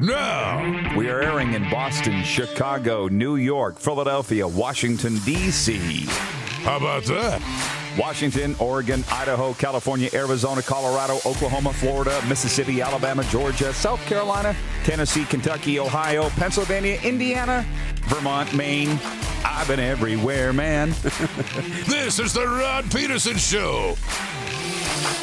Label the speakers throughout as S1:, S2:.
S1: Now,
S2: We are airing in Boston, Chicago, New York, Philadelphia, Washington, D.C.,
S1: how about that?
S2: Washington, Oregon, Idaho, California, Arizona, Colorado, Oklahoma, Florida, Mississippi, Alabama, Georgia, South Carolina, Tennessee, Kentucky, Ohio, Pennsylvania, Indiana, Vermont, Maine. I've been everywhere, man.
S1: This is the Rod Pedersen Show.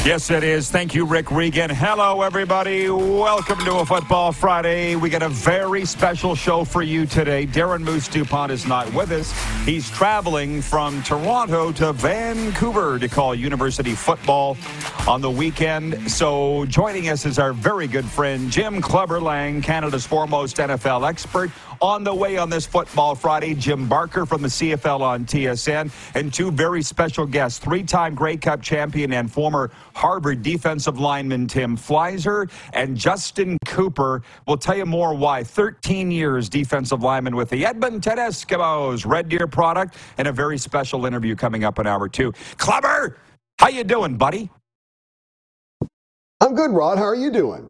S2: Yes, it is. Thank you, Rick Regan. Hello, everybody. Welcome to a Football Friday. We got a very special show for you today. Darren Moose DuPont is not with us. He's traveling from Toronto to Vancouver to call university football on the weekend. So, joining us is our very good friend, Jim Clubber Lang, Canada's foremost NFL expert. On the way on this Football Friday, Jim Barker from the CFL on TSN, and two very special guests three time Grey Cup champion and former Harvard defensive lineman Tim Fleiszer and Justin Cooper. We'll tell you more why. 13 years defensive lineman with the Edmonton Eskimos, Red Deer product, and a very special interview coming up in hour two. Clubber, how you doing, buddy?
S3: I'm good, Rod. How are you doing?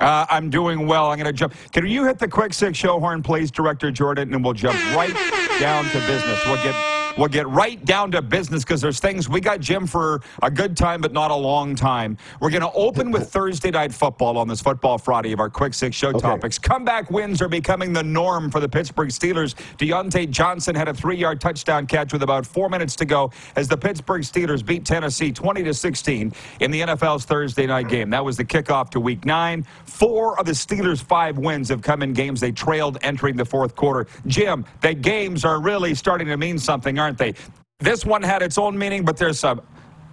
S2: Uh, I'm doing well. I'm going to jump. Can you hit the quick six show horn, please, Director Jordan, and we'll jump right down to business. We'll get we'll get right down to business because there's things we got Jim for a good time, but not a long time. We're going to open with Thursday night football on this Football Friday of our quick six show topics. Comeback wins are becoming the norm for the Pittsburgh Steelers. Diontae Johnson had a three-yard touchdown catch with about four minutes to go as the Pittsburgh Steelers beat Tennessee 20 to 16 in the NFL's Thursday night game. That was the kickoff to Week Nine. Four of the Steelers' five wins have come in games they trailed entering the fourth quarter. Jim, the games are really starting to mean something, aren't they? This one had its own meaning, but there's some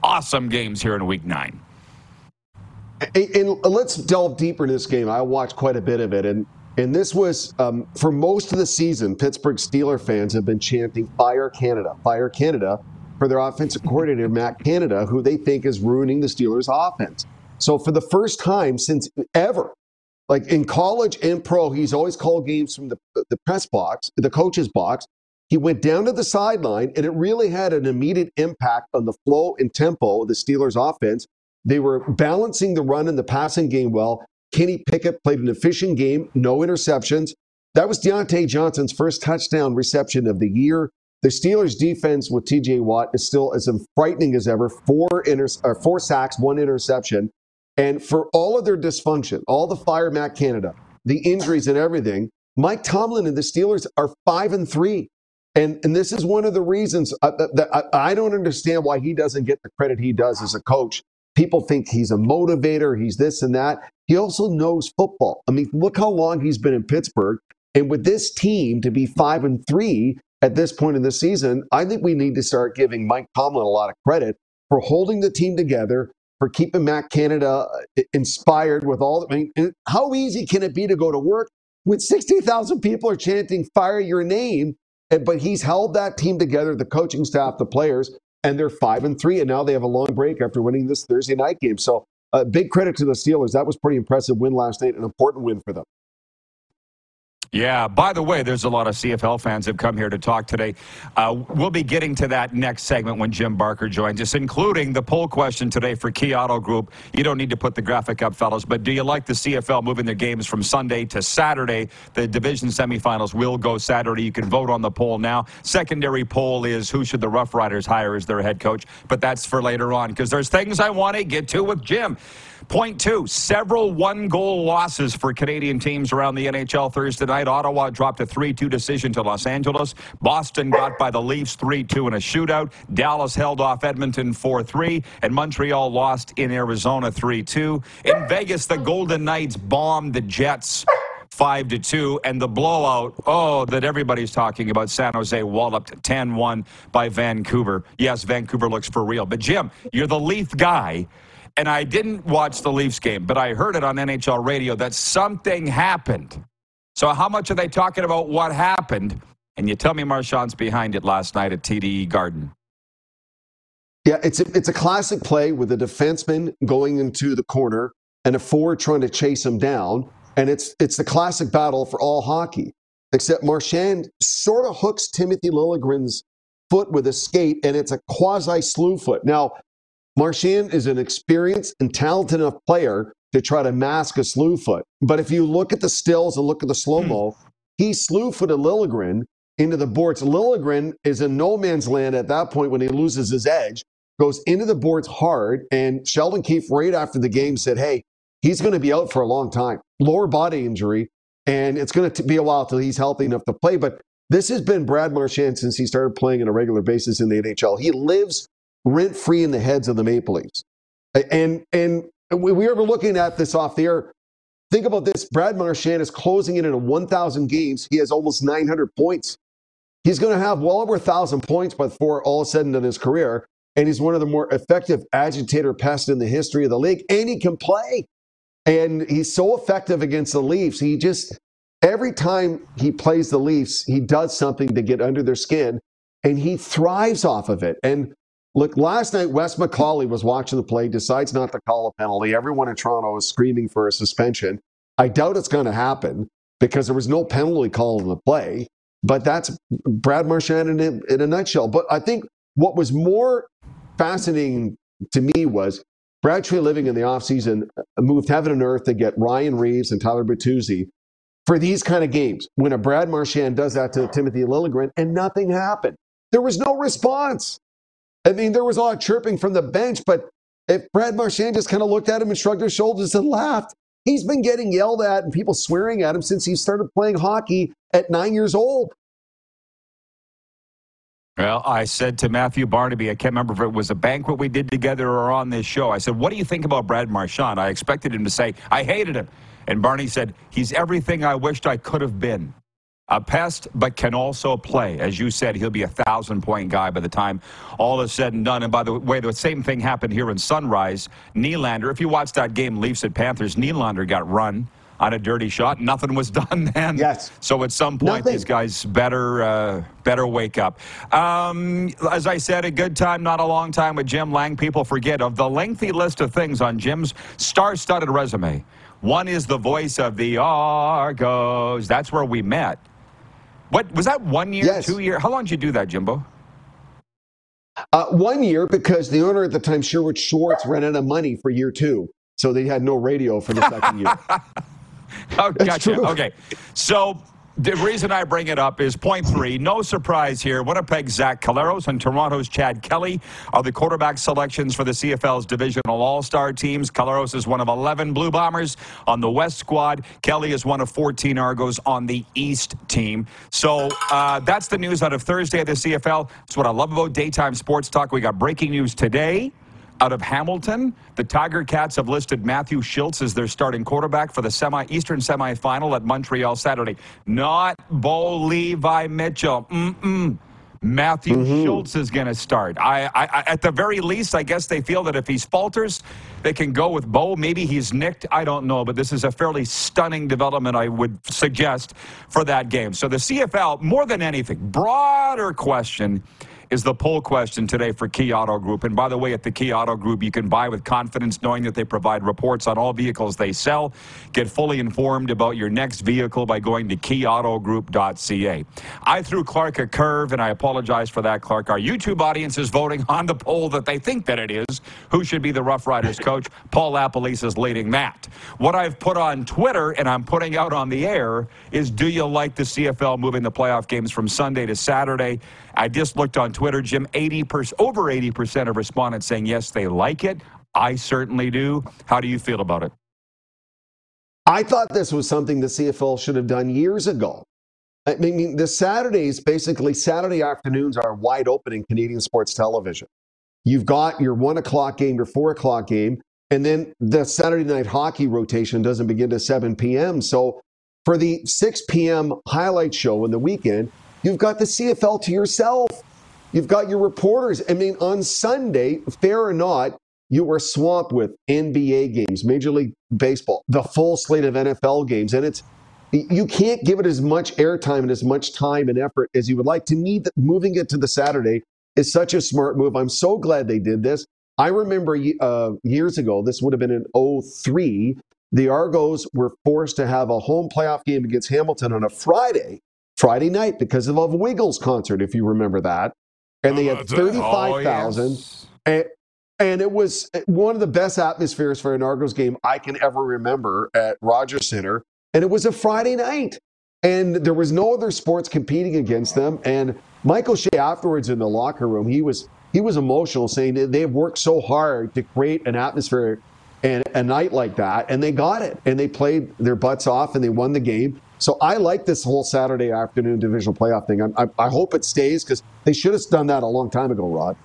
S2: awesome games here in Week Nine.
S3: And, let's delve deeper into this game. I watched quite a bit of it, and and this was um, for most of the season. Pittsburgh Steeler fans have been chanting "Fire Canada, Fire Canada" for their offensive coordinator Matt Canada, who they think is ruining the Steelers' offense. So for the first time since ever, like in college and pro, he's always called games from the the press box, the coach's box. He went down to the sideline, and it really had an immediate impact on the flow and tempo of the Steelers' offense. They were balancing the run and the passing game well. Kenny Pickett played an efficient game, no interceptions. That was Diontae Johnson's first touchdown reception of the year. The Steelers' defense with TJ Watt is still as frightening as ever. Four, inter- four sacks, one interception. And for all of their dysfunction, all the fire Matt Canada, the injuries and everything, Mike Tomlin and the Steelers are five and three. And, and this is one of the reasons uh, that I, I don't understand why he doesn't get the credit he does as a coach. People think he's a motivator, he's this and that. He also knows football. I mean, look how long he's been in Pittsburgh. And with this team to be five and three at this point in the season, I think we need to start giving Mike Tomlin a lot of credit for holding the team together, for keeping Matt Canada uh, inspired with all. I mean, how easy can it be to go to work when 60,000 people are chanting "Fire your name"? But he's held that team together, the coaching staff, the players, and they're five and three, and now they have a long break after winning this Thursday night game. So, uh, big credit to the Steelers. That was pretty impressive win last night, an important win for them.
S2: Yeah. By the way, there's a lot of CFL fans have come here to talk today. Uh, we'll be getting to that next segment when Jim Barker joins us, including the poll question today for Key Auto Group. You don't need to put the graphic up, fellas, but do you like the CFL moving their games from Sunday to Saturday? The division semifinals will go Saturday. You can vote on the poll now. Secondary poll is who should the Rough Riders hire as their head coach, but that's for later on because there's things I want to get to with Jim. Point two, several one goal losses for Canadian teams around the NHL Thursday night. Ottawa dropped a 3 2 decision to Los Angeles. Boston got by the Leafs 3 2 in a shootout. Dallas held off Edmonton 4 3. And Montreal lost in Arizona 3 2. In Vegas, the Golden Knights bombed the Jets. 5 to 2 and the blowout oh that everybody's talking about San Jose walloped 10-1 by Vancouver. Yes, Vancouver looks for real. But Jim, you're the Leaf guy. And I didn't watch the Leafs game, but I heard it on NHL radio that something happened. So, how much are they talking about what happened? And you tell me Marchand's behind it last night at TD Garden.
S3: Yeah, it's a, it's a classic play with a defenseman going into the corner and a forward trying to chase him down, and it's it's the classic battle for all hockey. Except Marchand sort of hooks Timothy Liljegren's foot with a skate, and it's a quasi slew foot. Now, Marchand is an experienced and talented enough player to try to mask a slew foot. But if you look at the stills and look at the slow mo, hmm. he slew footed Liljegren into the boards. Liljegren is in no man's land at that point when he loses his edge, goes into the boards hard. And Sheldon Keefe, right after the game, said, Hey, he's going to be out for a long time. Lower body injury. And it's going to be a while till he's healthy enough to play. But this has been Brad Marchand since he started playing on a regular basis in the NHL. He lives rent free in the heads of the Maple Leafs. And, and we were looking at this off the air. Think about this Brad Marchand is closing in at 1,000 games. He has almost 900 points. He's going to have well over 1,000 points before all is said and done in his career. And he's one of the more effective agitator pests in the history of the league. And he can play. And he's so effective against the Leafs. He just, every time he plays the Leafs, he does something to get under their skin and he thrives off of it. And look, last night, Wes McCauley was watching the play, decides not to call a penalty. Everyone in Toronto is screaming for a suspension. I doubt it's going to happen because there was no penalty call in the play. But that's Brad Marchand in a, in a nutshell. But I think what was more fascinating to me was Brad Treliving in the offseason moved heaven and earth to get Ryan Reaves and Tyler Bertuzzi for these kind of games. When a Brad Marchand does that to Timothy Liljegren and nothing happened, there was no response. I mean, there was a lot of chirping from the bench, but if Brad Marchand just kind of looked at him and shrugged his shoulders and laughed, he's been getting yelled at and people swearing at him since he started playing hockey at nine years old.
S2: Well, I said to Matthew Barnaby, I can't remember if it was a banquet we did together or on this show. I said, What do you think about Brad Marchand? I expected him to say, I hated him. And Barney said, He's everything I wished I could have been. A pest, but can also play. As you said, he'll be a thousand point guy by the time all is said and done. And by the way, the same thing happened here in Sunrise. Nylander, if you watched that game, Leafs at Panthers, Nylander got run on a dirty shot. Nothing was done then.
S3: Yes.
S2: So at some point, Nothing. these guys better uh, better wake up. Um, as I said, a good time, not a long time with Jim Lang. People forget of the lengthy list of things on Jim's star-studded resume. One is the voice of the Argos. That's where we met. What was that? One year, yes. two year? How long did you do that, Jimbo?
S3: Uh, one year because the owner at the time, Sherwood Schwartz, ran out of money for year two, so they had no radio for the second year.
S2: oh, gotcha. Okay. So the reason I bring it up is point three. No surprise here. Winnipeg's Zach Collaros and Toronto's Chad Kelly are the quarterback selections for the CFL's divisional All Star teams. Collaros is one of 11 Blue Bombers on the West squad. Kelly is one of 14 Argos on the East team. So uh, that's the news out of Thursday at the CFL. It's what I love about daytime sports talk. We got breaking news today. Out of Hamilton, the Tiger Cats have listed Matthew Shiltz as their starting quarterback for the semi Eastern semifinal at Montreal Saturday. Not Bo Levi Mitchell. Mm-mm. Matthew mm-hmm. Shiltz is going to start. I, I, at the very least, I guess they feel that if he falters, they can go with Bo. Maybe he's nicked. I don't know, but this is a fairly stunning development, I would suggest, for that game. So the CFL, more than anything, broader question is the poll question today for Key Auto Group. And by the way, at the Key Auto Group, you can buy with confidence knowing that they provide reports on all vehicles they sell. Get fully informed about your next vehicle by going to keyautogroup.ca. I threw Clark a curve, and I apologize for that, Clark. Our YouTube audience is voting on the poll that they think that it is. Who should be the Rough Riders coach? Paul LaPolice is leading that. What I've put on Twitter and I'm putting out on the air is do you like the CFL moving the playoff games from Sunday to Saturday? I just looked on Twitter, Jim, 80%, over 80% of respondents saying yes, they like it. I certainly do. How do you feel about it?
S3: I thought this was something the CFL should have done years ago. I mean, the Saturdays, basically, Saturday afternoons are wide open in Canadian sports television. You've got your one o'clock game, your four o'clock game, and then the Saturday night hockey rotation doesn't begin to 7 p.m. So for the 6 p.m. highlight show in the weekend, You've got the CFL to yourself. You've got your reporters. I mean, on Sunday, fair or not, you were swamped with NBA games, Major League Baseball, the full slate of NFL games, and it's you can't give it as much airtime and as much time and effort as you would like. To me, moving it to the Saturday is such a smart move. I'm so glad they did this. I remember uh, years ago, this would have been in 03, the Argos were forced to have a home playoff game against Hamilton on a Friday, Friday night, because of a Wiggles concert, if you remember that. And they had uh, 35,000. Oh, yes. and, and it was eh, one of the best atmospheres for an Argos game I can ever remember at Rogers Center. And it was a Friday night. And there was no other sports competing against them. And Michael Shea afterwards in the locker room, he was he was emotional, saying that they've worked so hard to create an atmosphere and a night like that, and they got it. And they played their butts off and they won the game. So I like this whole Saturday afternoon divisional playoff thing. I, I, I hope it stays because they should have done that a long time ago, Rod.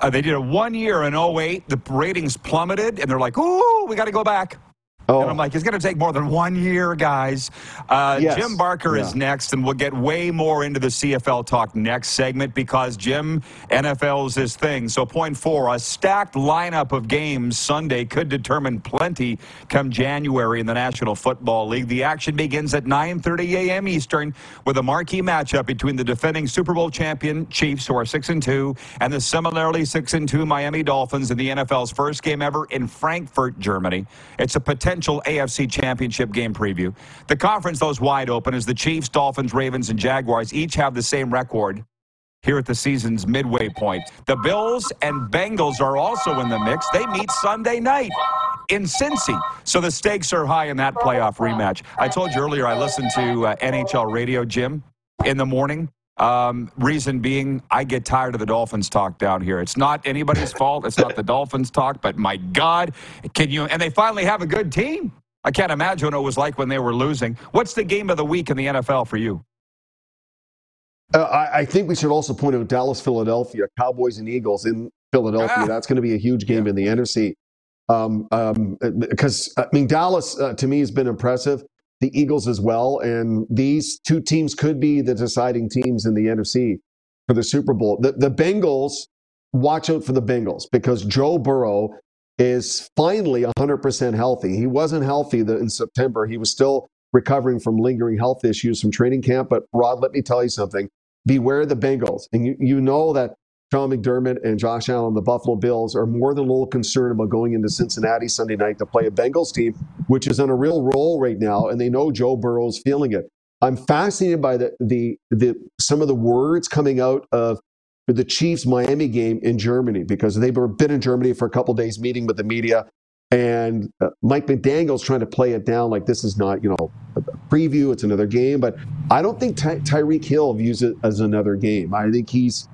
S2: Uh, they did a one year in 08. The ratings plummeted, and they're like, "Ooh, we got to go back." Oh. And I'm like, it's going to take more than one year, guys. Uh, yes. Jim Barker yeah. is next, and we'll get way more into the CFL talk next segment because Jim, NFL's his thing. So, point four a stacked lineup of games Sunday could determine plenty come January in the National Football League. The action begins at 9.30 a.m. Eastern with a marquee matchup between the defending Super Bowl champion Chiefs, who are 6 and 2, and the similarly 6 and 2 Miami Dolphins in the NFL's first game ever in Frankfurt, Germany. It's a potential potential AFC championship game preview. The conference, though, is wide open as the Chiefs, Dolphins, Ravens, and Jaguars each have the same record here at the season's midway point. The Bills and Bengals are also in the mix. They meet Sunday night in Cincy. So the stakes are high in that playoff rematch. I told you earlier I listened to uh, NHL radio, Jim, in the morning. Um, reason being, I get tired of the Dolphins talk down here. It's not anybody's fault. It's not the Dolphins talk, but my God, can you? And they finally have a good team. I can't imagine what it was like when they were losing. What's the game of the week in the NFL for you?
S3: Uh, I, I, think we should also point out Dallas, Philadelphia, Cowboys and Eagles in Philadelphia. Ah. That's going to be a huge game yeah. in the NFC. Um, um, because I mean, Dallas uh, to me has been impressive the Eagles as well. And these two teams could be the deciding teams in the NFC for the Super Bowl. The, the Bengals, watch out for the Bengals because Joe Burrow is finally 100% healthy. He wasn't healthy in September. He was still recovering from lingering health issues from training camp. But Rod, let me tell you something. Beware the Bengals. And you, you know that Sean McDermott and Josh Allen, the Buffalo Bills, are more than a little concerned about going into Cincinnati Sunday night to play a Bengals team, which is on a real roll right now, and they know Joe Burrow's feeling it. I'm fascinated by the the, the some of the words coming out of the Chiefs Miami game in Germany because they've been in Germany for a couple days meeting with the media. And uh, Mike McDaniel's trying to play it down like this is not, you know, a preview, it's another game. But I don't think Ty- Tyreek Hill views it as another game. I think he's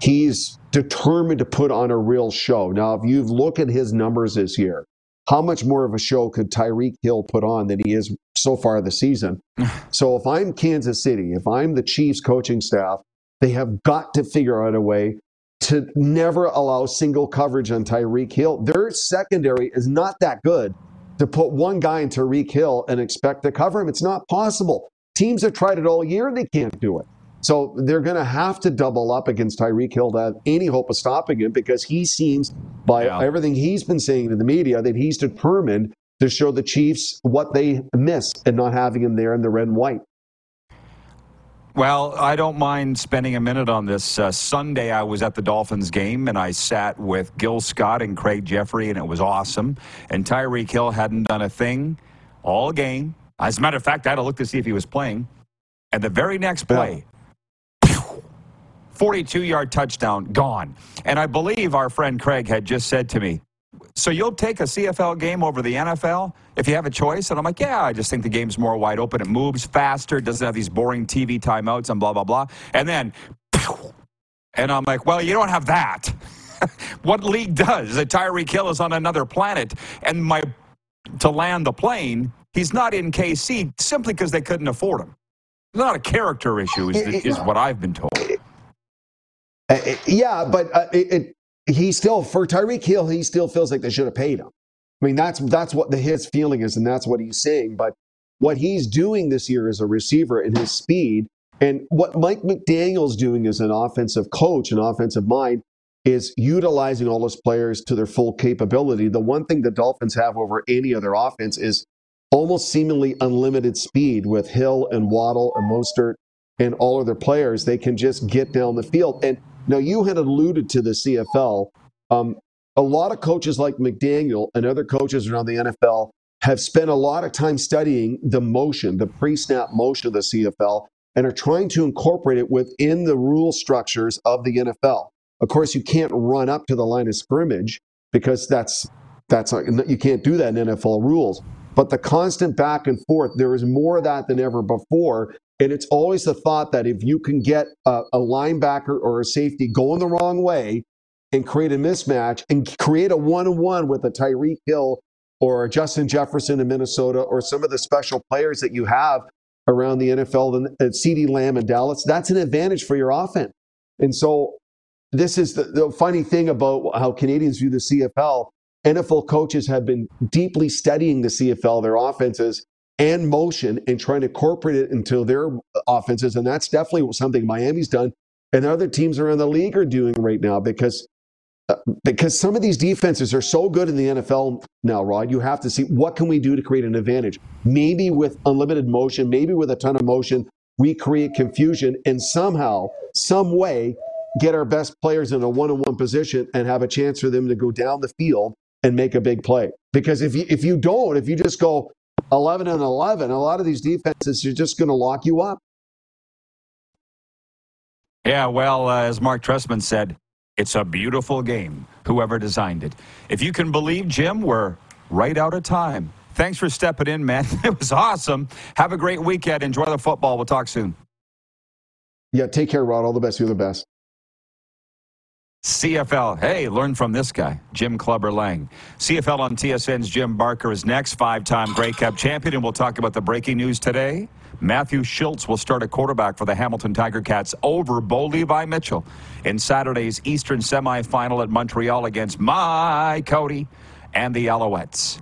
S3: he's determined to put on a real show. Now, if you look at his numbers this year, how much more of a show could Tyreek Hill put on than he is so far this season? so if I'm Kansas City, if I'm the Chiefs coaching staff, they have got to figure out a way to never allow single coverage on Tyreek Hill. Their secondary is not that good to put one guy in Tyreek Hill and expect to cover him. It's not possible. Teams have tried it all year, they can't do it. So they're going to have to double up against Tyreek Hill to have any hope of stopping him because he seems, by yeah. everything he's been saying to the media, that he's determined to show the Chiefs what they missed and not having him there in the red and white.
S2: Well, I don't mind spending a minute on this. Uh, Sunday, I was at the Dolphins game and I sat with Gil Scott and Craig Jeffrey, and it was awesome. And Tyreek Hill hadn't done a thing all game. As a matter of fact, I had to look to see if he was playing. And the very next play, yeah 42 yard touchdown, gone. And I believe our friend Craig had just said to me, So you'll take a CFL game over the NFL if you have a choice? And I'm like, Yeah, I just think the game's more wide open. It moves faster, doesn't have these boring TV timeouts and blah, blah, blah. And then, and I'm like, Well, you don't have that. what league does? A Tyreek Hill is on another planet. And my to land the plane, he's not in KC simply because they couldn't afford him. Not a character issue, is, is what I've been told.
S3: Uh, yeah, but uh, it, it, he still for Tyreek Hill, he still feels like they should have paid him. I mean, that's that's what the, his feeling is, and that's what he's saying. But what he's doing this year as a receiver and his speed, and what Mike McDaniel's doing as an offensive coach, an offensive mind, is utilizing all those players to their full capability. The one thing the Dolphins have over any other offense is almost seemingly unlimited speed with Hill and Waddle and Mostert and all of their players. They can just get down the field. And now you had alluded to the CFL. Um, a lot of coaches like McDaniel and other coaches around the NFL have spent a lot of time studying the motion, the pre snap motion of the CFL, and are trying to incorporate it within the rule structures of the NFL. Of course, you can't run up to the line of scrimmage because that's that's you can't do that in NFL rules. But the constant back and forth, there is more of that than ever before. And it's always the thought that if you can get a, a linebacker or a safety going the wrong way and create a mismatch and create a one-on-one with a Tyreek Hill or Justin Jefferson in Minnesota or some of the special players that you have around the NFL and uh, CeeDee Lamb in Dallas, that's an advantage for your offense. And so this is the, the funny thing about how Canadians view the CFL. NFL coaches have been deeply studying the CFL, their offenses and motion, and trying to incorporate it into their offenses. And that's definitely something Miami's done, and other teams around the league are doing right now because uh, because some of these defenses are so good in the NFL now, Rod. You have to see what can we do to create an advantage. Maybe with unlimited motion, maybe with a ton of motion, we create confusion and somehow, some way, get our best players in a one-on-one position and have a chance for them to go down the field and make a big play. Because if you if you don't, if you just go 11 and 11, a lot of these defenses are just going to lock you up.
S2: Yeah, well, uh, as Mark Trestman said, it's a beautiful game, whoever designed it. If you can believe, Jim, we're right out of time. Thanks for stepping in, man. It was awesome. Have a great weekend. Enjoy the football. We'll talk soon.
S3: Yeah, take care, Rod. All the best. You're the best.
S2: CFL. Hey, learn from this guy, Jim Clubber Lang. CFL on TSN's Jim Barker is next, five time Grey Cup champion, and we'll talk about the breaking news today. Matthew Shiltz will start a quarterback for the Hamilton Tiger Cats over Bo Levi Mitchell in Saturday's Eastern semifinal at Montreal against my Cody and the Alouettes.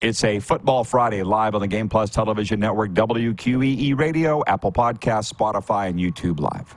S2: It's a Football Friday live on the Game Plus Television Network, WQEE Radio, Apple Podcasts, Spotify, and YouTube Live.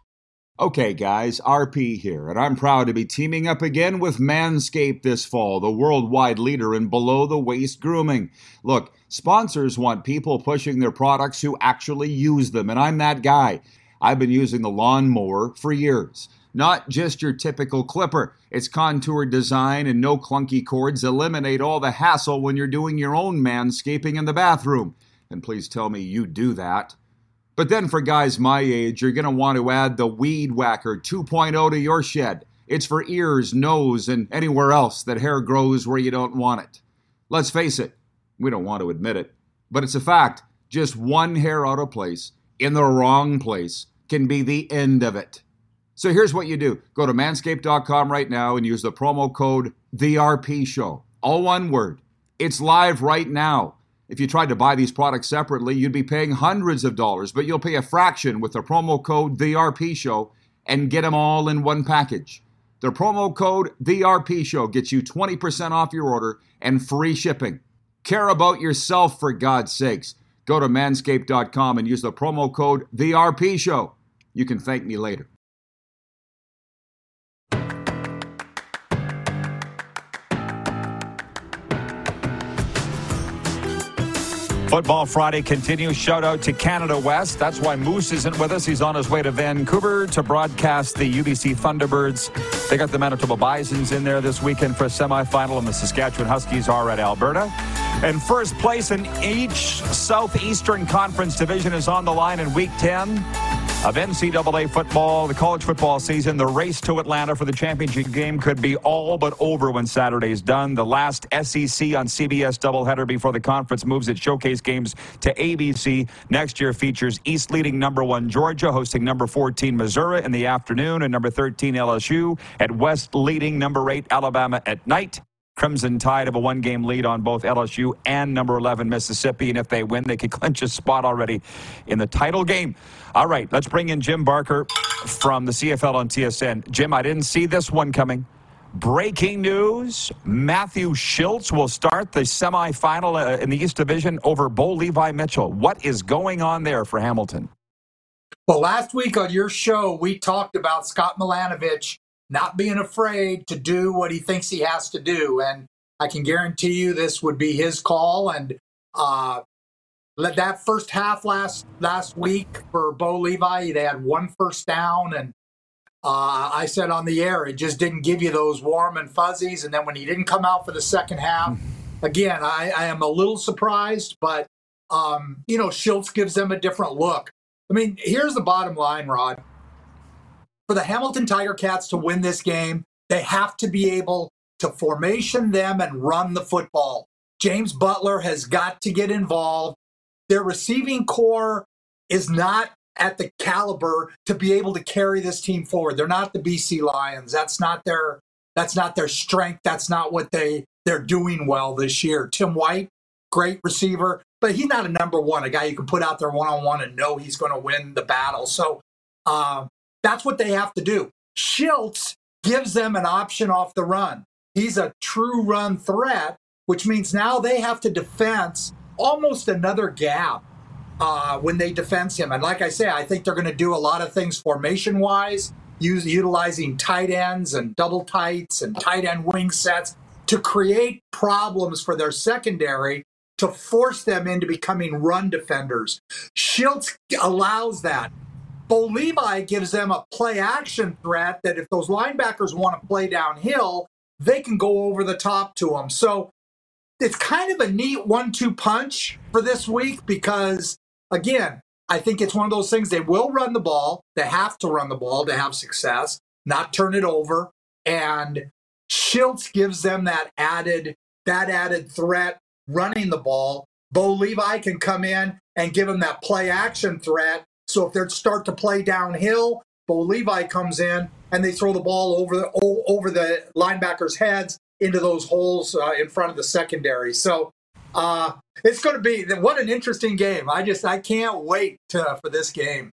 S4: Okay, guys, RP here, and I'm proud to be teaming up again with Manscaped this fall, the worldwide leader in below the waist grooming. Look, sponsors want people pushing their products who actually use them, and I'm that guy. I've been using the lawnmower for years. Not just your typical clipper. Its contoured design and no clunky cords eliminate all the hassle when you're doing your own manscaping in the bathroom. And please tell me you do that. But then for guys my age, you're going to want to add the Weed Whacker 2.0 to your shed. It's for ears, nose, and anywhere else that hair grows where you don't want it. Let's face it, we don't want to admit it, but it's a fact. Just one hair out of place in the wrong place can be the end of it. So here's what you do go to manscaped.com right now and use the promo code TheRPShow. All one word. It's live right now. If you tried to buy these products separately, you'd be paying hundreds of dollars, but you'll pay a fraction with the promo code TheRPShow and get them all in one package. The promo code TheRPShow gets you 20% off your order and free shipping. Care about yourself for God's sakes. Go to manscaped.com and use the promo code TheRPShow. You can thank me later.
S2: Football Friday continues. Shout out to Canada West. That's why Moose isn't with us. He's on his way to Vancouver to broadcast the UBC Thunderbirds. They got the Manitoba Bisons in there this weekend for a semifinal, and the Saskatchewan Huskies are at Alberta. And first place in each Southeastern Conference division is on the line in Week 10 of NCAA football, the college football season. The race to Atlanta for the championship game could be all but over when Saturday's done. The last SEC on CBS doubleheader before the conference moves its showcase games to ABC. Next year features East leading number one Georgia hosting number 14 Missouri in the afternoon and number 13 LSU at West leading number eight Alabama at night. Crimson Tide have a one game lead on both LSU and number 11 Mississippi. And if they win, they could clinch a spot already in the title game. All right, let's bring in Jim Barker from the CFL on TSN. Jim, I didn't see this one coming. Breaking news Matthew Shiltz will start the semifinal uh, in the East Division over Bo Levi Mitchell. What is going on there for Hamilton?
S5: Well, last week on your show, we talked about Scott Milanovich not being afraid to do what he thinks he has to do. And I can guarantee you this would be his call. And uh, let that first half last last week for Bo Levi, they had one first down, and uh, I said on the air it just didn't give you those warm and fuzzies. And then when he didn't come out for the second half, again, I, I am a little surprised, but um, you know, Shiltz gives them a different look. I mean, here's the bottom line, Rod for the Hamilton Tiger Cats to win this game, they have to be able to formation them and run the football. James Butler has got to get involved. Their receiving core is not at the caliber to be able to carry this team forward. They're not the BC Lions. That's not their that's not their strength. That's not what they they're doing well this year. Tim White, great receiver, but he's not a number one, a guy you can put out there one on one and know he's going to win the battle. So uh, that's what they have to do. Shiltz gives them an option off the run. He's a true run threat, which means now they have to defense almost another gap uh, when they defense him. And like I say, I think they're going to do a lot of things formation wise, utilizing tight ends and double tights and tight end wing sets to create problems for their secondary to force them into becoming run defenders. Shiltz allows that. Bo Levi gives them a play action threat that if those linebackers want to play downhill, they can go over the top to them. So it's kind of a neat one two punch for this week because, again, I think it's one of those things they will run the ball. They have to run the ball to have success, not turn it over. And Shiltz gives them that added that added threat running the ball. Bo Levi can come in and give them that play action threat so if they start to play downhill, Bo Levi comes in and they throw the ball over the over the linebackers' heads into those holes uh, in front of the secondary. So uh, it's going to be what an interesting game. I just I can't wait to, for this game.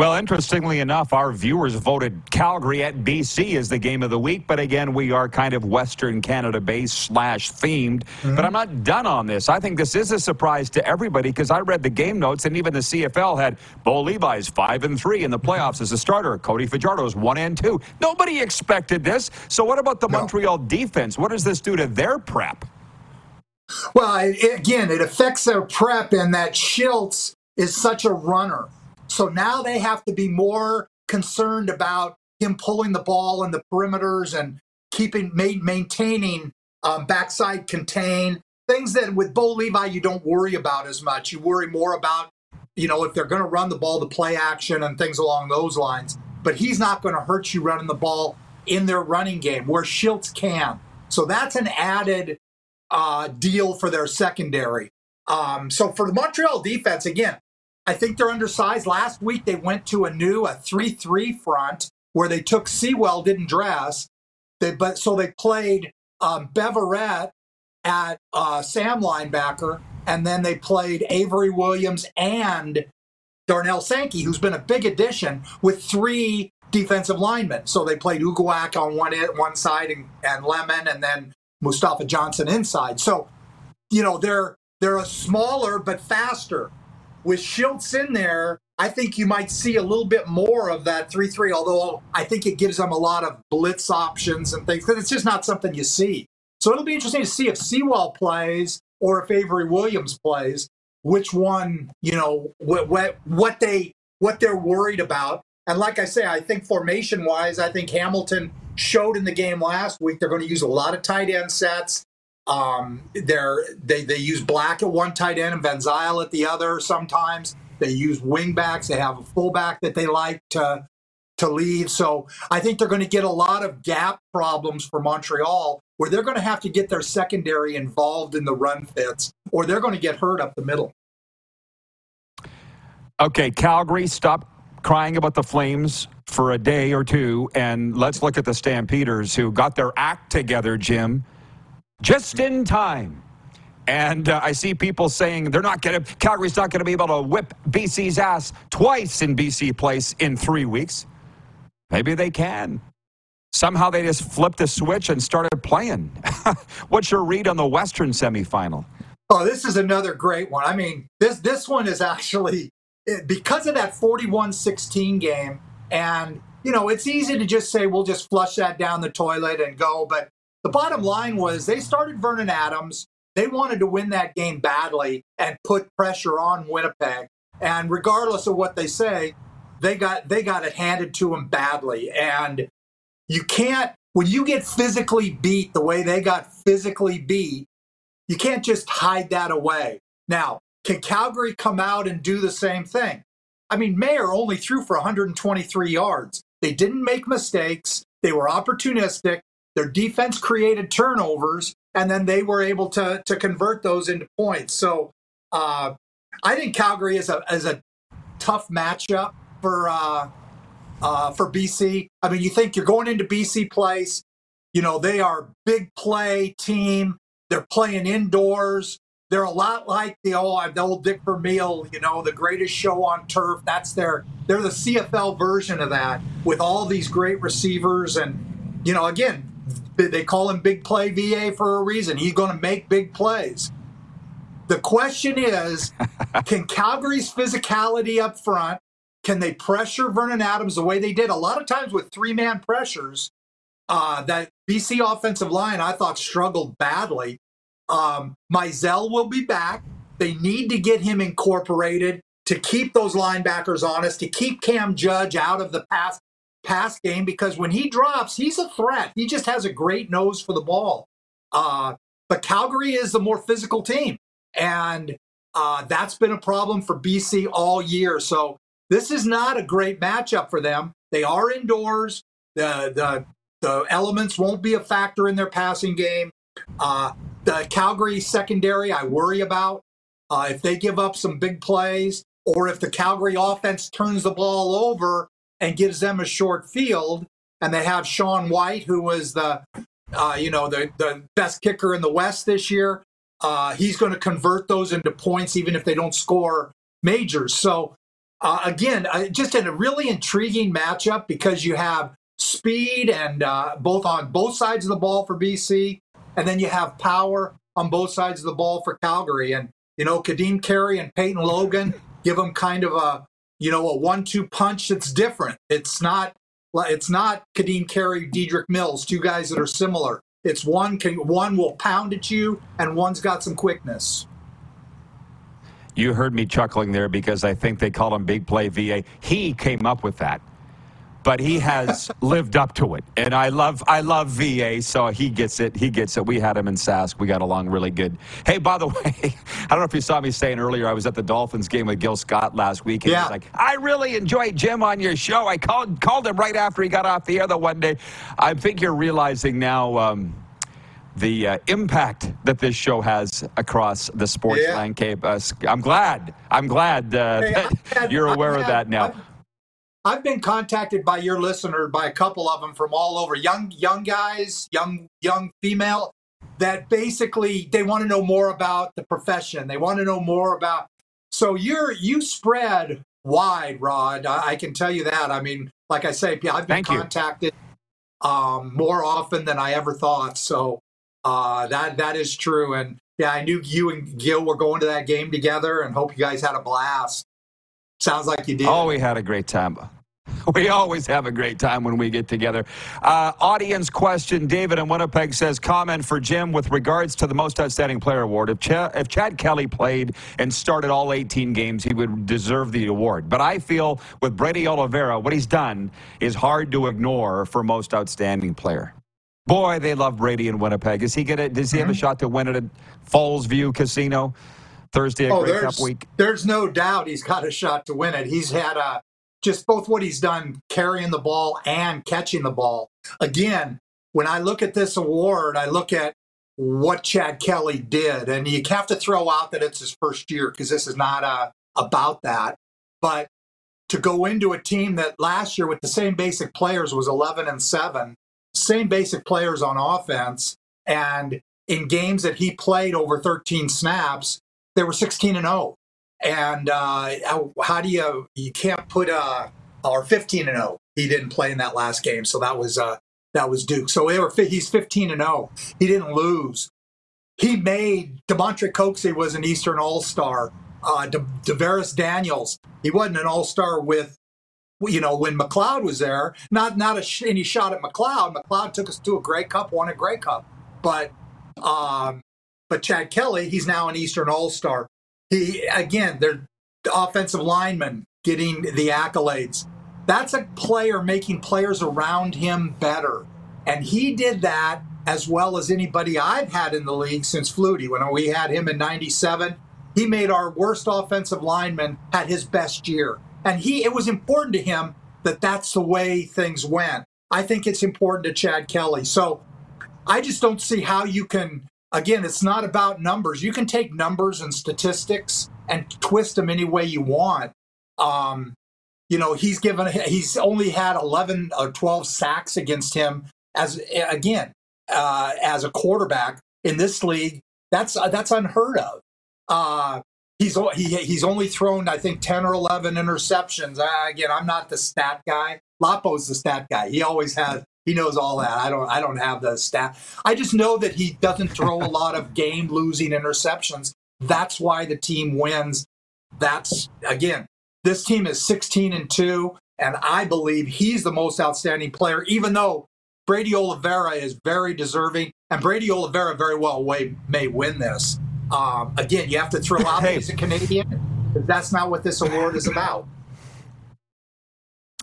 S2: Well, interestingly enough, our viewers voted Calgary at BC as the game of the week. But again, we are kind of Western Canada based slash themed. Mm-hmm. But I'm not done on this. I think this is a surprise to everybody because I read the game notes and even the CFL had Bo Levi's five and three in the playoffs as a starter. Cody Fajardo's one and two. Nobody expected this. So what about the no. Montreal defense? What does this do to their prep?
S5: Well, it, again, it affects their prep and that Shiltz is such a runner so now they have to be more concerned about him pulling the ball in the perimeters and keeping maintaining um, backside contain things that with Bo Levi you don't worry about as much. You worry more about you know if they're going to run the ball, the play action and things along those lines. But he's not going to hurt you running the ball in their running game where Shiltz can. So that's an added uh, deal for their secondary. Um, so for the Montreal defense, again, I think they're undersized. Last week they went to a new a three three front where they took Sewell didn't dress. They but so they played um, Beverette at uh, Sam linebacker, and then they played Avery Williams and Darnell Sankey, who's been a big addition with three defensive linemen. So they played Uguak on one one side and, and Lemon, and then Mustafa Johnson inside. So you know they're they're a smaller but faster with Shiltz in there, I think you might see a little bit more of that 3 3, although I think it gives them a lot of blitz options and things because it's just not something you see. So it'll be interesting to see if Sewell plays or if Avery Williams plays, which one, you know, what, what, what they what they're worried about. And like I say, I think formation wise, I think Hamilton showed in the game last week they're going to use a lot of tight end sets. Um, they're they they use Black at one tight end and Van Zyl at the other. Sometimes they use wing backs. They have a fullback that they like to to lead. So I think they're going to get a lot of gap problems for Montreal where they're going to have to get their secondary involved in the run fits or they're going to get hurt up the middle.
S2: Okay, Calgary, stop crying about the Flames for a day or two, and let's look at the Stampeders who got their act together, Jim, just in time. And uh, I see people saying they're not going to, Calgary's not going to be able to whip BC's ass twice in BC Place in three weeks. Maybe they can. Somehow they just flipped the switch and started playing. What's your read on the Western semifinal?
S5: Oh, this is another great one. I mean, this this one is actually because of that 41-16 game and you know, it's easy to just say we'll just flush that down the toilet and go, but the bottom line was they started Vernon Adams. They wanted to win that game badly and put pressure on Winnipeg. And regardless of what they say, they got they got it handed to them badly. And you can't when you get physically beat the way they got physically beat, you can't just hide that away. Now, can Calgary come out and do the same thing? I mean, Maier only threw for 123 yards. They didn't make mistakes. They were opportunistic. Their defense created turnovers, and then they were able to to convert those into points. So uh, I think Calgary is a is a tough matchup for uh, uh, for BC. I mean, you think you're going into BC Place. You know they are big play team. They're playing indoors. They're a lot like the old, the old Dick Vermeil, you know, the greatest show on turf. That's their they're the CFL version of that with all these great receivers and you know, again, they call him big play VA for a reason. He's going to make big plays. The question is, can Calgary's physicality up front, can they pressure Vernon Adams the way they did a lot of times with three man pressures? Uh, that BC offensive line I thought struggled badly. Um, Mizzell will be back. They need to get him incorporated to keep those linebackers honest, to keep Cam Judge out of the pass pass game because when he drops, he's a threat. He just has a great nose for the ball. Uh, but Calgary is the more physical team, and uh, that's been a problem for BC all year. So this is not a great matchup for them. They are indoors. The the the elements won't be a factor in their passing game. Uh, the Calgary secondary, I worry about. Uh, if they give up some big plays, or if the Calgary offense turns the ball over and gives them a short field, and they have Sean Whyte, who was the uh, you know the the best kicker in the West this year. Uh, he's going to convert those into points, even if they don't score majors. So uh, again, uh, just in a really intriguing matchup because you have speed and uh, both on both sides of the ball for BC, and then you have power on both sides of the ball for Calgary. And you know, Kadeem Carey and Peyton Logan give them kind of a you know, a one-two punch that's different. It's not it's not Kadeem Carey, Dedrick Mills, two guys that are similar. It's one can one will pound at you, and one's got some quickness.
S2: You heard me chuckling there because I think they call him Big Play VA. He came up with that but he has lived up to it. And I love I love VA, so he gets it. He gets it. We had him in Sask. We got along really good. Hey, by the way, I don't know if you saw me saying earlier, I was at the Dolphins game with Gil Scott last week. And yeah. like, I really enjoyed Jim on your show. I called called him right after he got off the air the one day. I think you're realizing now. Um, the uh, impact that this show has across the sports yeah. landscape. Uh, I'm glad. I'm glad uh, hey, that had, you're aware had, of that now.
S5: I've, I've been contacted by your listener by a couple of them from all over, young young guys, young young female, that basically they want to know more about the profession. They want to know more about. So you're you spread wide, Rod. I, I can tell you that. I mean, like I say, I've been Thank contacted um, more often than I ever thought. So uh, that that is true. And yeah, I knew you and Gil were going to that game together, and hope you guys had a blast. Sounds like you did.
S2: Oh, we had a great time. We always have a great time when we get together. Uh, audience question David in Winnipeg says comment for Jim with regards to the Most Outstanding Player Award. If, Ch- if Chad Kelly played and started all 18 games, he would deserve the award. But I feel with Brady Oliveira, what he's done is hard to ignore for Most Outstanding Player. Boy, they love Brady in Winnipeg. Is he gonna? Does he have a shot to win it at Fallsview Casino Thursday at
S5: Oh,
S2: Grey Cup
S5: there's
S2: week?
S5: there's no doubt he's got a shot to win it. He's had a just both what he's done carrying the ball and catching the ball. Again, when I look at this award, I look at what Chad Kelly did, and you have to throw out that it's his first year because this is not uh, about that. But to go into a team that last year with the same basic players was 11 and 7, same basic players on offense, and in games that he played over 13 snaps, they were 16 and 0. And uh, how, do you you can't put uh or 15 and 0. He didn't play in that last game, so that was uh that was Duke. So they were he's 15 and 0. He didn't lose. He made Damonte Coxie was an Eastern All Star. Uh, De- DaVaris Daniels, he wasn't an All Star with you know, when McLeod was there, not not a sh- any shot at McLeod. McLeod took us to a Grey Cup, won a Grey Cup, but um, but Chad Kelly, he's now an Eastern All Star. He again, they're offensive linemen getting the accolades. That's a player making players around him better, and he did that as well as anybody I've had in the league since Flutie. When we had him in '97, he made our worst offensive lineman had his best year and he it was important to him that that's the way things went i think it's important to chad kelly so i just don't see how you can again it's not about numbers you can take numbers and statistics and twist them any way you want um you know he's given he's only had 11 or 12 sacks against him as again uh as a quarterback in this league that's that's unheard of uh He's he, he's only thrown I think ten or eleven interceptions. I, again, I'm not the stat guy. Lapo's the stat guy. He always has. He knows all that. I don't. I don't have the stat. I just know that he doesn't throw a lot of game losing interceptions. That's why the team wins. That's again. This team is 16 and two, and I believe he's the most outstanding player. Even though Brady Oliveira is very deserving, and Brady Oliveira very well way, may win this. Um, again, you have to throw out
S2: Hey.
S5: he's a Canadian. That's not what this award is about.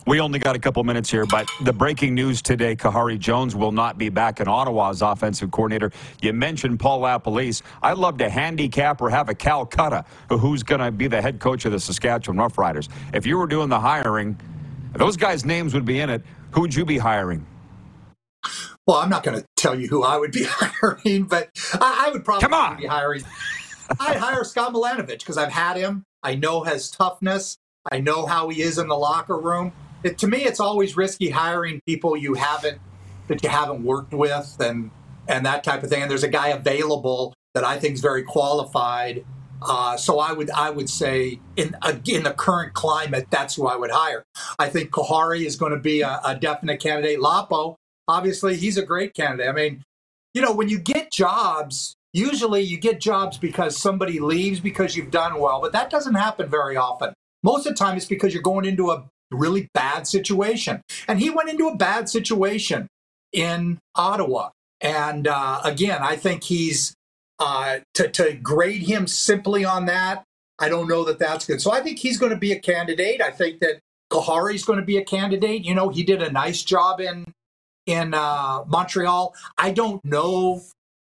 S2: We only got a couple minutes here, but the breaking news today Kahari Jones will not be back in Ottawa as offensive coordinator. You mentioned Paul LaPolice. I'd love to handicap or have a Calcutta who's going to be the head coach of the Saskatchewan Roughriders. If you were doing the hiring, those guys' names would be in it. Who would you be hiring?
S5: Well, I'm not going to tell you who I would be hiring, but I, I would probably
S2: Come on.
S5: be hiring. I'd hire Scott Milanovich because I've had him. I know his toughness. I know how he is in the locker room. It, to me, it's always risky hiring people you haven't that you haven't worked with and and that type of thing. And there's a guy available that I think is very qualified. Uh, so I would I would say in in the current climate, that's who I would hire. I think Kahari is going to be a, a definite candidate. Lapo, obviously, he's a great candidate. I mean, you know, when you get jobs, usually you get jobs because somebody leaves because you've done well, but that doesn't happen very often. Most of the time, it's because you're going into a really bad situation. And he went into a bad situation in Ottawa. And uh, again, I think he's uh, to, to grade him simply on that. I don't know that that's good. So I think he's going to be a candidate. I think that Kahari's going to be a candidate. You know, he did a nice job in in uh, Montreal. I don't know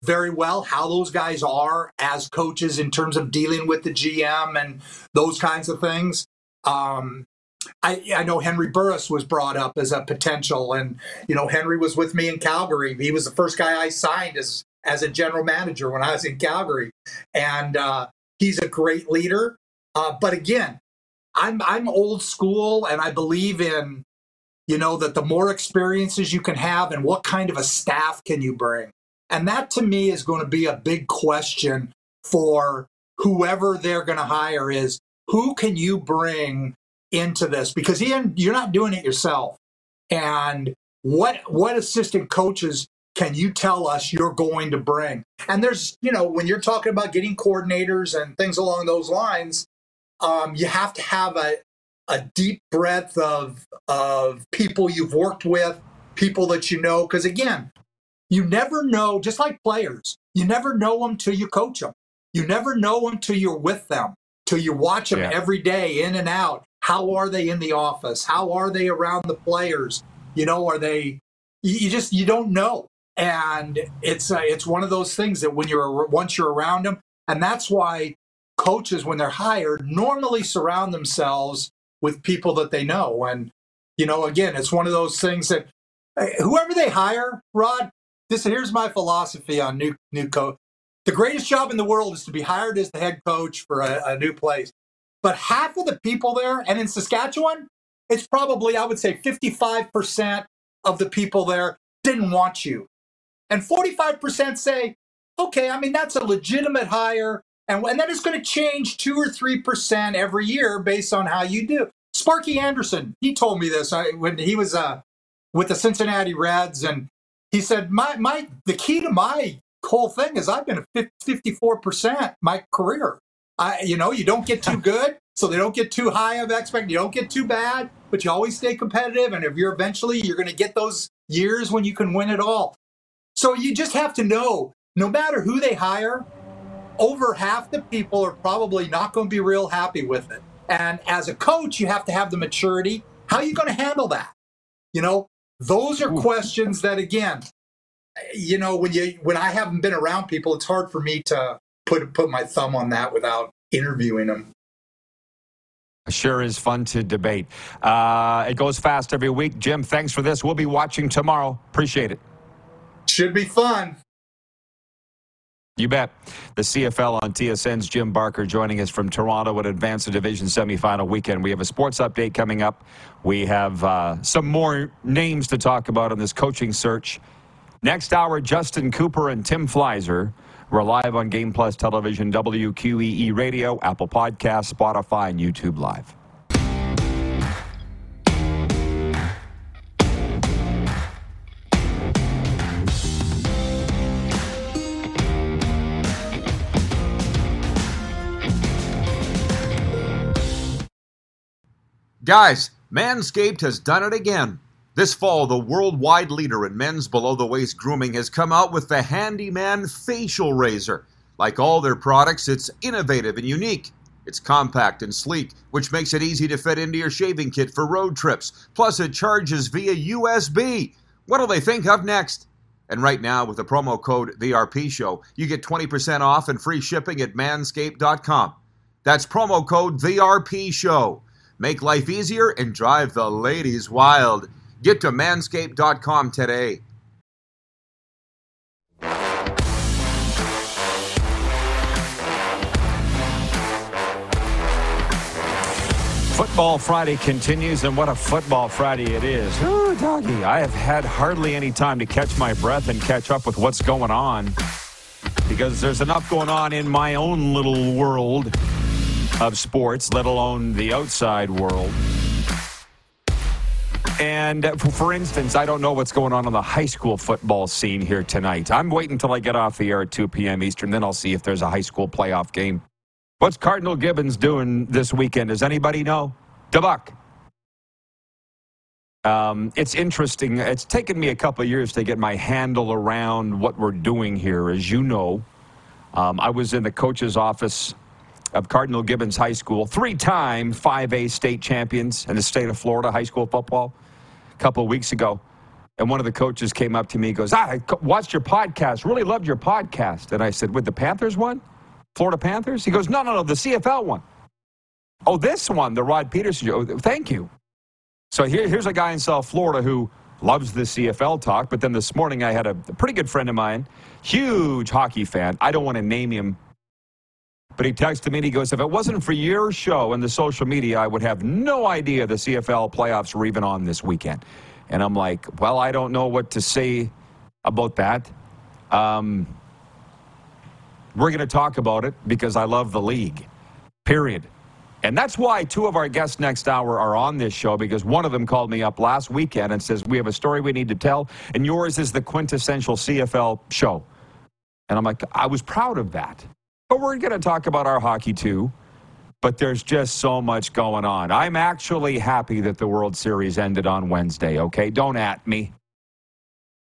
S5: very well how those guys are as coaches in terms of dealing with the GM and those kinds of things. Um, I, I know Henry Burris was brought up as a potential, and you know Henry was with me in Calgary. He was the first guy I signed as as a general manager when I was in Calgary, and uh, he's a great leader. Uh, but again, I'm I'm old school, and I believe in you know that the more experiences you can have, and what kind of a staff can you bring, and that to me is going to be a big question for whoever they're going to hire. Is who can you bring into this because Ian, you're not doing it yourself. And what what assistant coaches can you tell us you're going to bring? And there's, you know, when you're talking about getting coordinators and things along those lines, um, you have to have a a deep breadth of of people you've worked with, people that you know. Because again, you never know. Just like players, you never know them till you coach them. You never know them till you're with them, till you watch them yeah. every day in and out. How are they in the office? How are they around the players? You know, are they? You just you don't know, and it's uh, it's one of those things that when you're once you're around them, and that's why coaches when they're hired normally surround themselves with people that they know. And, you know, again, it's one of those things that whoever they hire, Rod, this here's my philosophy on new new coach. The greatest job in the world is to be hired as the head coach for a, a new place. But half of the people there, and in Saskatchewan, it's probably, I would say, 55% of the people there didn't want you. And 45% say, okay, I mean, that's a legitimate hire. And, and that is going to change two or 3% every year based on how you do. Sparky Anderson, he told me this I, when he was uh, with the Cincinnati Reds, and he said, "My my the key to my whole thing is I've been a fifty four percent my career. I you know you don't get too good, so they don't get too high of expect. You don't get too bad, but you always stay competitive. And if you're eventually you're going to get those years when you can win it all. So you just have to know, no matter who they hire, over half the people are probably not going to be real happy with it. And as a coach, you have to have the maturity. How are you going to handle that? You know, those are Ooh. questions that again, you know, when you when I haven't been around people, it's hard for me to put put my thumb on that without interviewing them.
S2: Sure is fun to debate. Uh, it goes fast every week. Jim, thanks for this. We'll be watching tomorrow. Appreciate it.
S5: Should be fun.
S2: You bet. The CFL on TSN's Jim Barker joining us from Toronto would advance the division semifinal weekend. We have a sports update coming up. We have uh, some more names to talk about on this coaching search. Next hour, Justin Cooper and Tim Fleiszer. We're live on Game Plus Television, WQEE Radio, Apple Podcast, Spotify, and YouTube Live.
S4: Guys, Manscaped has done it again. This fall, the worldwide leader in men's below the waist grooming has come out with the Handyman Facial Razor. Like all their products, it's innovative and unique. It's compact and sleek, which makes it easy to fit into your shaving kit for road trips. Plus, it charges via USB. What'll they think of next? And right now, with the promo code VRP Show, you get 20% off and free shipping at manscaped.com. That's promo code VRP Show. Make life easier and drive the ladies wild. Get to manscaped.com today.
S2: Football Friday continues, and what a football Friday it is. Ooh, doggy, I have had hardly any time to catch my breath and catch up with what's going on because there's enough going on in my own little world of sports, let alone the outside world. And uh, for instance, I don't know what's going on on the high school football scene here tonight. I'm waiting until I get off the air at 2 p.m. Eastern, then I'll see if there's a high school playoff game. What's Cardinal Gibbons doing this weekend? Does anybody know? DeBuck. Um, it's interesting. It's taken me a couple years to get my handle around what we're doing here. As you know, um, I was in the coach's office of Cardinal Gibbons High School, three time 5A state champions in the state of Florida high school football a couple of weeks ago. And one of the coaches came up to me and goes, ah, I watched your podcast, really loved your podcast. And I said, With the Panthers one? Florida Panthers? He goes, No, no, no, the CFL one. Oh, this one, the Rod Pedersen. Oh, thank you. So here, here's a guy in South Florida who loves the CFL talk. But then this morning, I had a, a pretty good friend of mine, huge hockey fan. I don't want to name him but he texted me and he goes, If it wasn't for your show and the social media, I would have no idea the CFL playoffs were even on this weekend. And I'm like, Well, I don't know what to say about that. Um, we're going to talk about it because I love the league, period. And that's why two of our guests next hour are on this show because one of them called me up last weekend and says, We have a story we need to tell, and yours is the quintessential CFL show. And I'm like, I was proud of that. But we're going to talk about our hockey too. but there's just so much going on. I'm actually happy that the World Series ended on Wednesday, okay? Don't at me.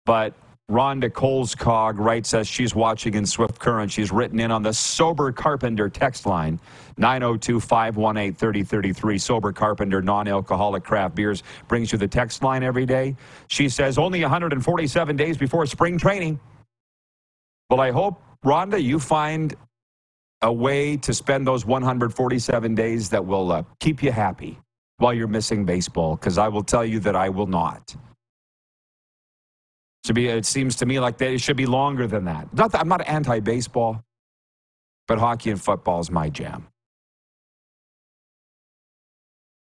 S2: But Rhonda Colescog writes us she's watching in Swift Current. She's written in on the Sober Carpenter text line 902 518 3033. Sober Carpenter non alcoholic craft beers brings you the text line every day. She says only 147 days before spring training. Well, I hope, Rhonda, you find a way to spend those 147 days that will uh, keep you happy while you're missing baseball, because I will tell you that I will not. To be, it seems to me like they, it should be longer than that. Not that I'm not anti-baseball, but hockey and football is my jam.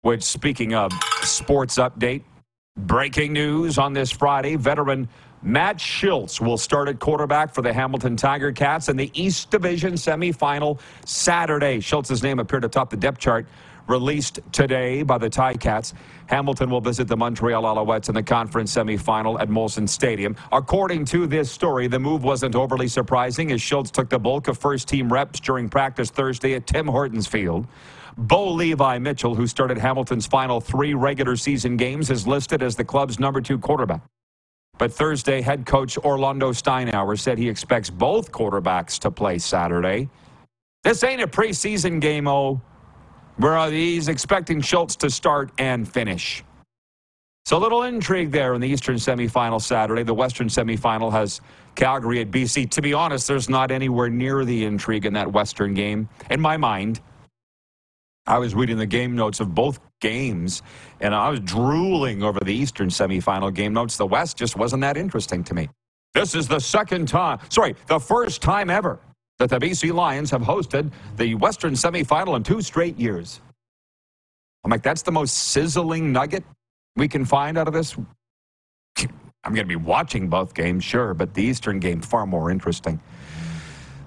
S2: Which, speaking of sports update, breaking news on this Friday: veteran Matt Shiltz will start at quarterback for the Hamilton Tiger Cats in the East Division semifinal Saturday. Shiltz's name appeared atop the depth chart released today by the Ticats. Hamilton will visit the Montreal Alouettes in the conference semifinal at Molson Stadium. According to this story, the move wasn't overly surprising as Shiltz took the bulk of first team reps during practice Thursday at Tim Hortons Field. Bo Levi Mitchell, who started Hamilton's final three regular season games, is listed as the club's number two quarterback. But Thursday, head coach Orlando Steinauer said he expects both quarterbacks to play Saturday. This ain't a preseason game, oh where he's expecting Shiltz to start and finish. So a little intrigue there in the Eastern semifinal Saturday. The Western semifinal has Calgary at BC. To be honest, there's not anywhere near the intrigue in that Western game, in my mind. I was reading the game notes of both games, and I was drooling over the Eastern semifinal game notes. The West just wasn't that interesting to me. This is the second time, sorry, the first time ever that the BC Lions have hosted the Western semifinal in two straight years. I'm like, that's the most sizzling nugget we can find out of this. I'm going to be watching both games, sure, but the Eastern game far more interesting.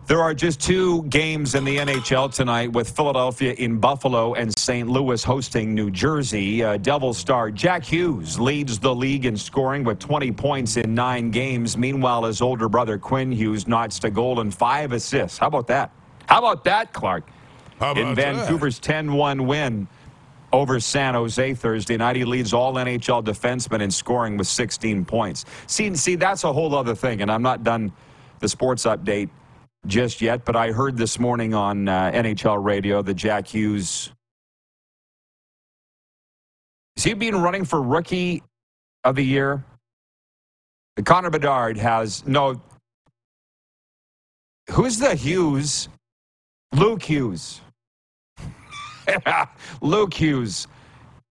S2: There are just two games in the NHL tonight with Philadelphia in Buffalo and St. Louis hosting New Jersey. Uh, Devil star Jack Hughes leads the league in scoring with 20 points in nine games. Meanwhile, his older brother Quinn Hughes notched a goal and five assists. How about that? How about that, Clark?
S1: How about
S2: in Vancouver's 10 1 win over San Jose Thursday night. He leads all NHL defensemen in scoring with 16 points. See, see, that's a whole other thing, and I'm not done the sports update just yet, but I heard this morning on uh, NHL radio that Jack Hughes is he being running for rookie of the year? Connor Bedard has no. Who's the Hughes? Luke Hughes. Luke Hughes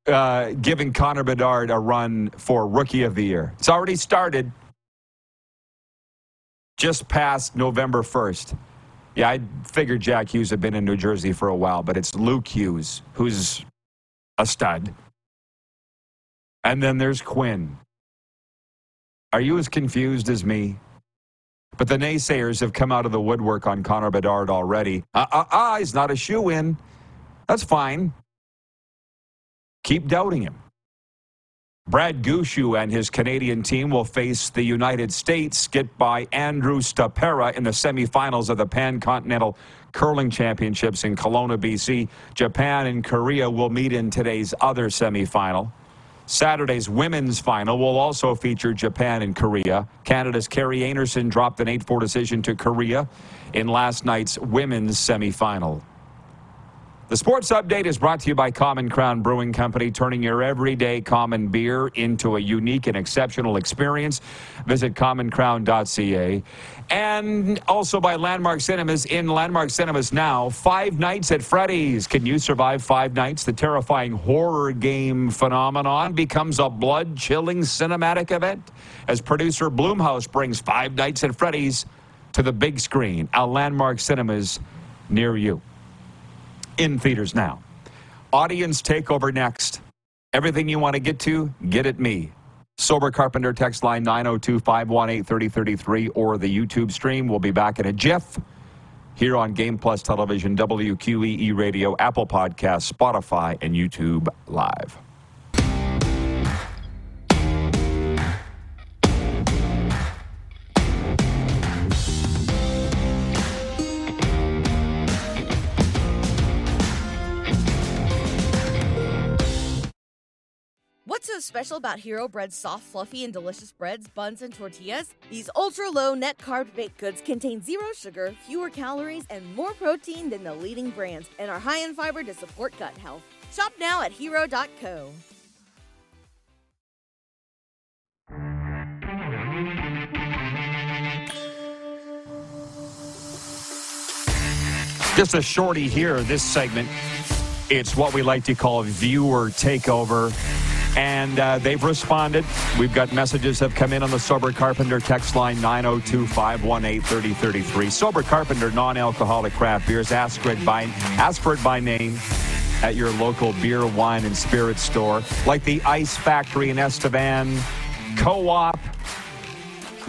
S2: uh, giving Connor Bedard a run for rookie of the year. It's already started just past November 1st. Yeah, I figured Jack Hughes had been in New Jersey for a while, but it's Luke Hughes, who's a stud. And then there's Quinn. Are you as confused as me? But the naysayers have come out of the woodwork on Connor Bedard already. Ah, uh, uh, uh, he's not a shoe in. That's fine. Keep doubting him. Brad Gushue and his Canadian team will face the United States, skit by Andrew Stopera in the semifinals of the Pan Continental Curling Championships in Kelowna, BC. Japan and Korea will meet in today's other semifinal. Saturday's women's final will also feature Japan and Korea. Canada's Kerri Einarson dropped an 8 4 decision to Korea in last night's women's semifinal. The sports update is brought to you by Common Crown Brewing Company, turning your everyday common beer into a unique and exceptional experience. Visit commoncrown.ca. And also by Landmark Cinemas. In Landmark Cinemas now, Five Nights at Freddy's. Can you survive five nights? The terrifying horror game phenomenon becomes a blood chilling cinematic event as producer Blumhouse brings Five Nights at Freddy's to the big screen at Landmark Cinemas near you in theaters now. Audience takeover next. Everything you want to get to, get at me. Sober Carpenter text line 902 518 3033 or the YouTube stream. We'll be back in a jiff here on Game Plus Television, WQEE Radio, Apple Podcasts, Spotify, and YouTube Live.
S6: Special about Hero Bread's soft, fluffy, and delicious breads, buns, and tortillas? These ultra low net carb baked goods contain zero sugar, fewer calories, and more protein than the leading brands, and are high in fiber to support gut health. Shop now at hero.co.
S2: Just a shorty here, this segment. It's what we like to call viewer takeover. And uh, they've responded. We've got messages have come in on the Sober Carpenter text line 902 518 3033. Sober Carpenter non alcoholic craft beers. Ask for, it by, ask for it by name at your local beer, wine, and spirit store, like the Ice Factory in Estevan, Co op,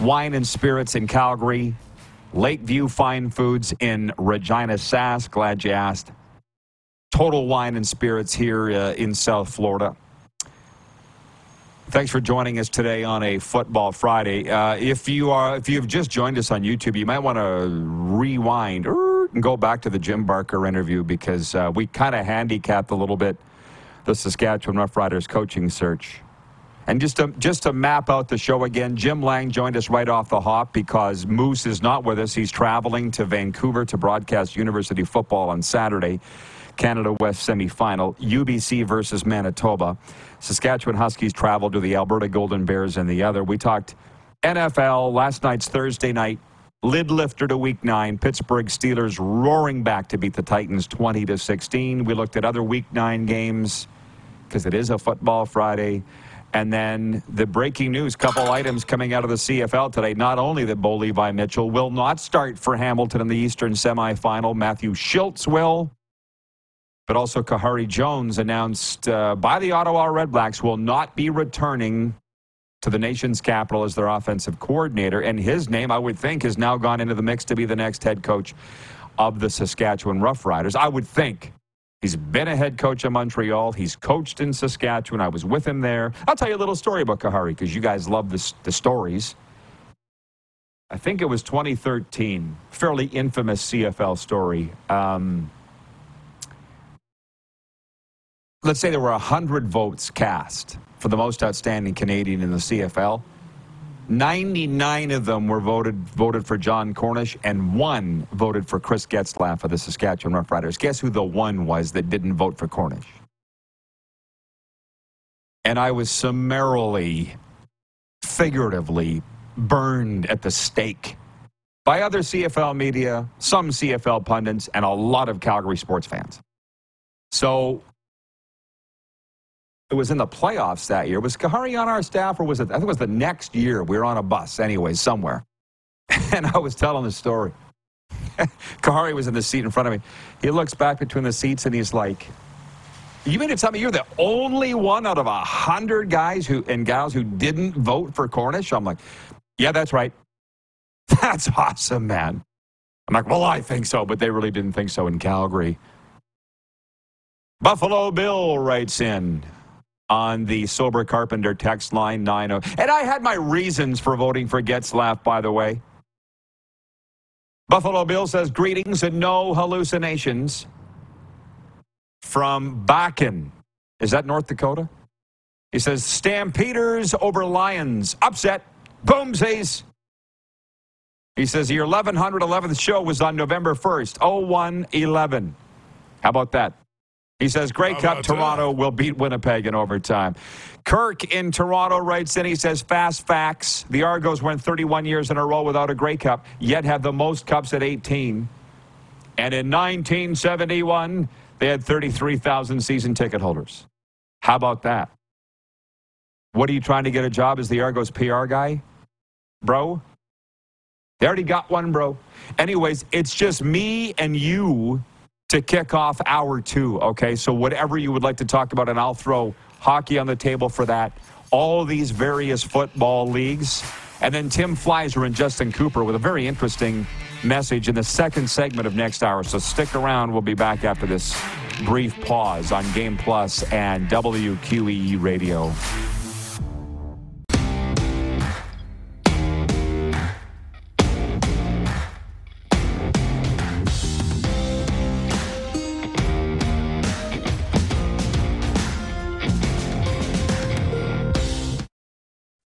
S2: Wine and Spirits in Calgary, Lakeview Fine Foods in Regina Sask. Glad you asked. Total Wine and Spirits here uh, in South Florida. Thanks for joining us today on a Football Friday. Uh, if you are, if you've just joined us on YouTube, you might want to rewind and go back to the Jim Barker interview because uh, we kind of handicapped a little bit the Saskatchewan Roughriders coaching search. And just to, just to map out the show again, Jim Lang joined us right off the hop because Moose is not with us. He's traveling to Vancouver to broadcast University football on Saturday. Canada West semifinal, UBC versus Manitoba. Saskatchewan Huskies traveled to the Alberta Golden Bears in the other. We talked NFL last night's Thursday night lid lifter to week 9 Pittsburgh Steelers roaring back to beat the Titans 20 to 16. We looked at other week 9 games because it is a football Friday. And then the breaking news, couple items coming out of the CFL today. Not only that Bo Levi Mitchell will not start for Hamilton in the Eastern semifinal, Matthew Shiltz will but also Kahari Jones announced uh, by the Ottawa Redblacks will not be returning to the nation's capital as their offensive coordinator. And his name, I would think, has now gone into the mix to be the next head coach of the Saskatchewan Roughriders. I would think. He's been a head coach in Montreal. He's coached in Saskatchewan. I was with him there. I'll tell you a little story about Kahari because you guys love this, the stories. I think it was 2013, fairly infamous CFL story. Um, let's say there were 100 votes cast for the most outstanding Canadian in the CFL. 99 of them were voted voted for Jon Cornish, and one voted for Chris Getzlaf of the Saskatchewan Roughriders. Guess who the one was that didn't vote for Cornish? And I was summarily, figuratively burned at the stake by other CFL media, some CFL pundits, and a lot of Calgary sports fans. So it was in the playoffs that year. Was Kahari on our staff, or was it? I think it was the next year. We were on a bus, anyway, somewhere, and I was telling the story. Kahari was in the seat in front of me. He looks back between the seats and he's like, "You mean to tell me you're the only one out of a hundred guys who and gals who didn't vote for Cornish?" I'm like, "Yeah, that's right. That's awesome, man." I'm like, "Well, I think so, but they really didn't think so in Calgary." Buffalo Bill writes in on the Sober Carpenter text line 90. And I had my reasons for voting for Getzlaf, by the way. Buffalo Bill says, Greetings and no hallucinations from Bakken. Is that North Dakota? He says, Stampeders over Lions. Upset. Boomsies. He says, Your 1111th show was on November 1st, 0111. How about that? He says, Grey Cup, Toronto that? will beat Winnipeg in overtime. Kirk in Toronto writes in, he says, fast facts. The Argos went 31 years in a row without a Grey Cup, yet have the most cups at 18. And in 1971, they had 33,000 season ticket holders. How about that? What are you trying to get a job as the Argos PR guy? Bro? They already got one, bro. Anyways, it's just me and you to kick off hour two. Okay, so whatever you would like to talk about, and I'll throw hockey on the table for that. All these various football leagues. And then Tim Fleiszer and Justin Cooper with a very interesting message in the second segment of next hour. So stick around. We'll be back after this brief pause on Game Plus and WQEE Radio.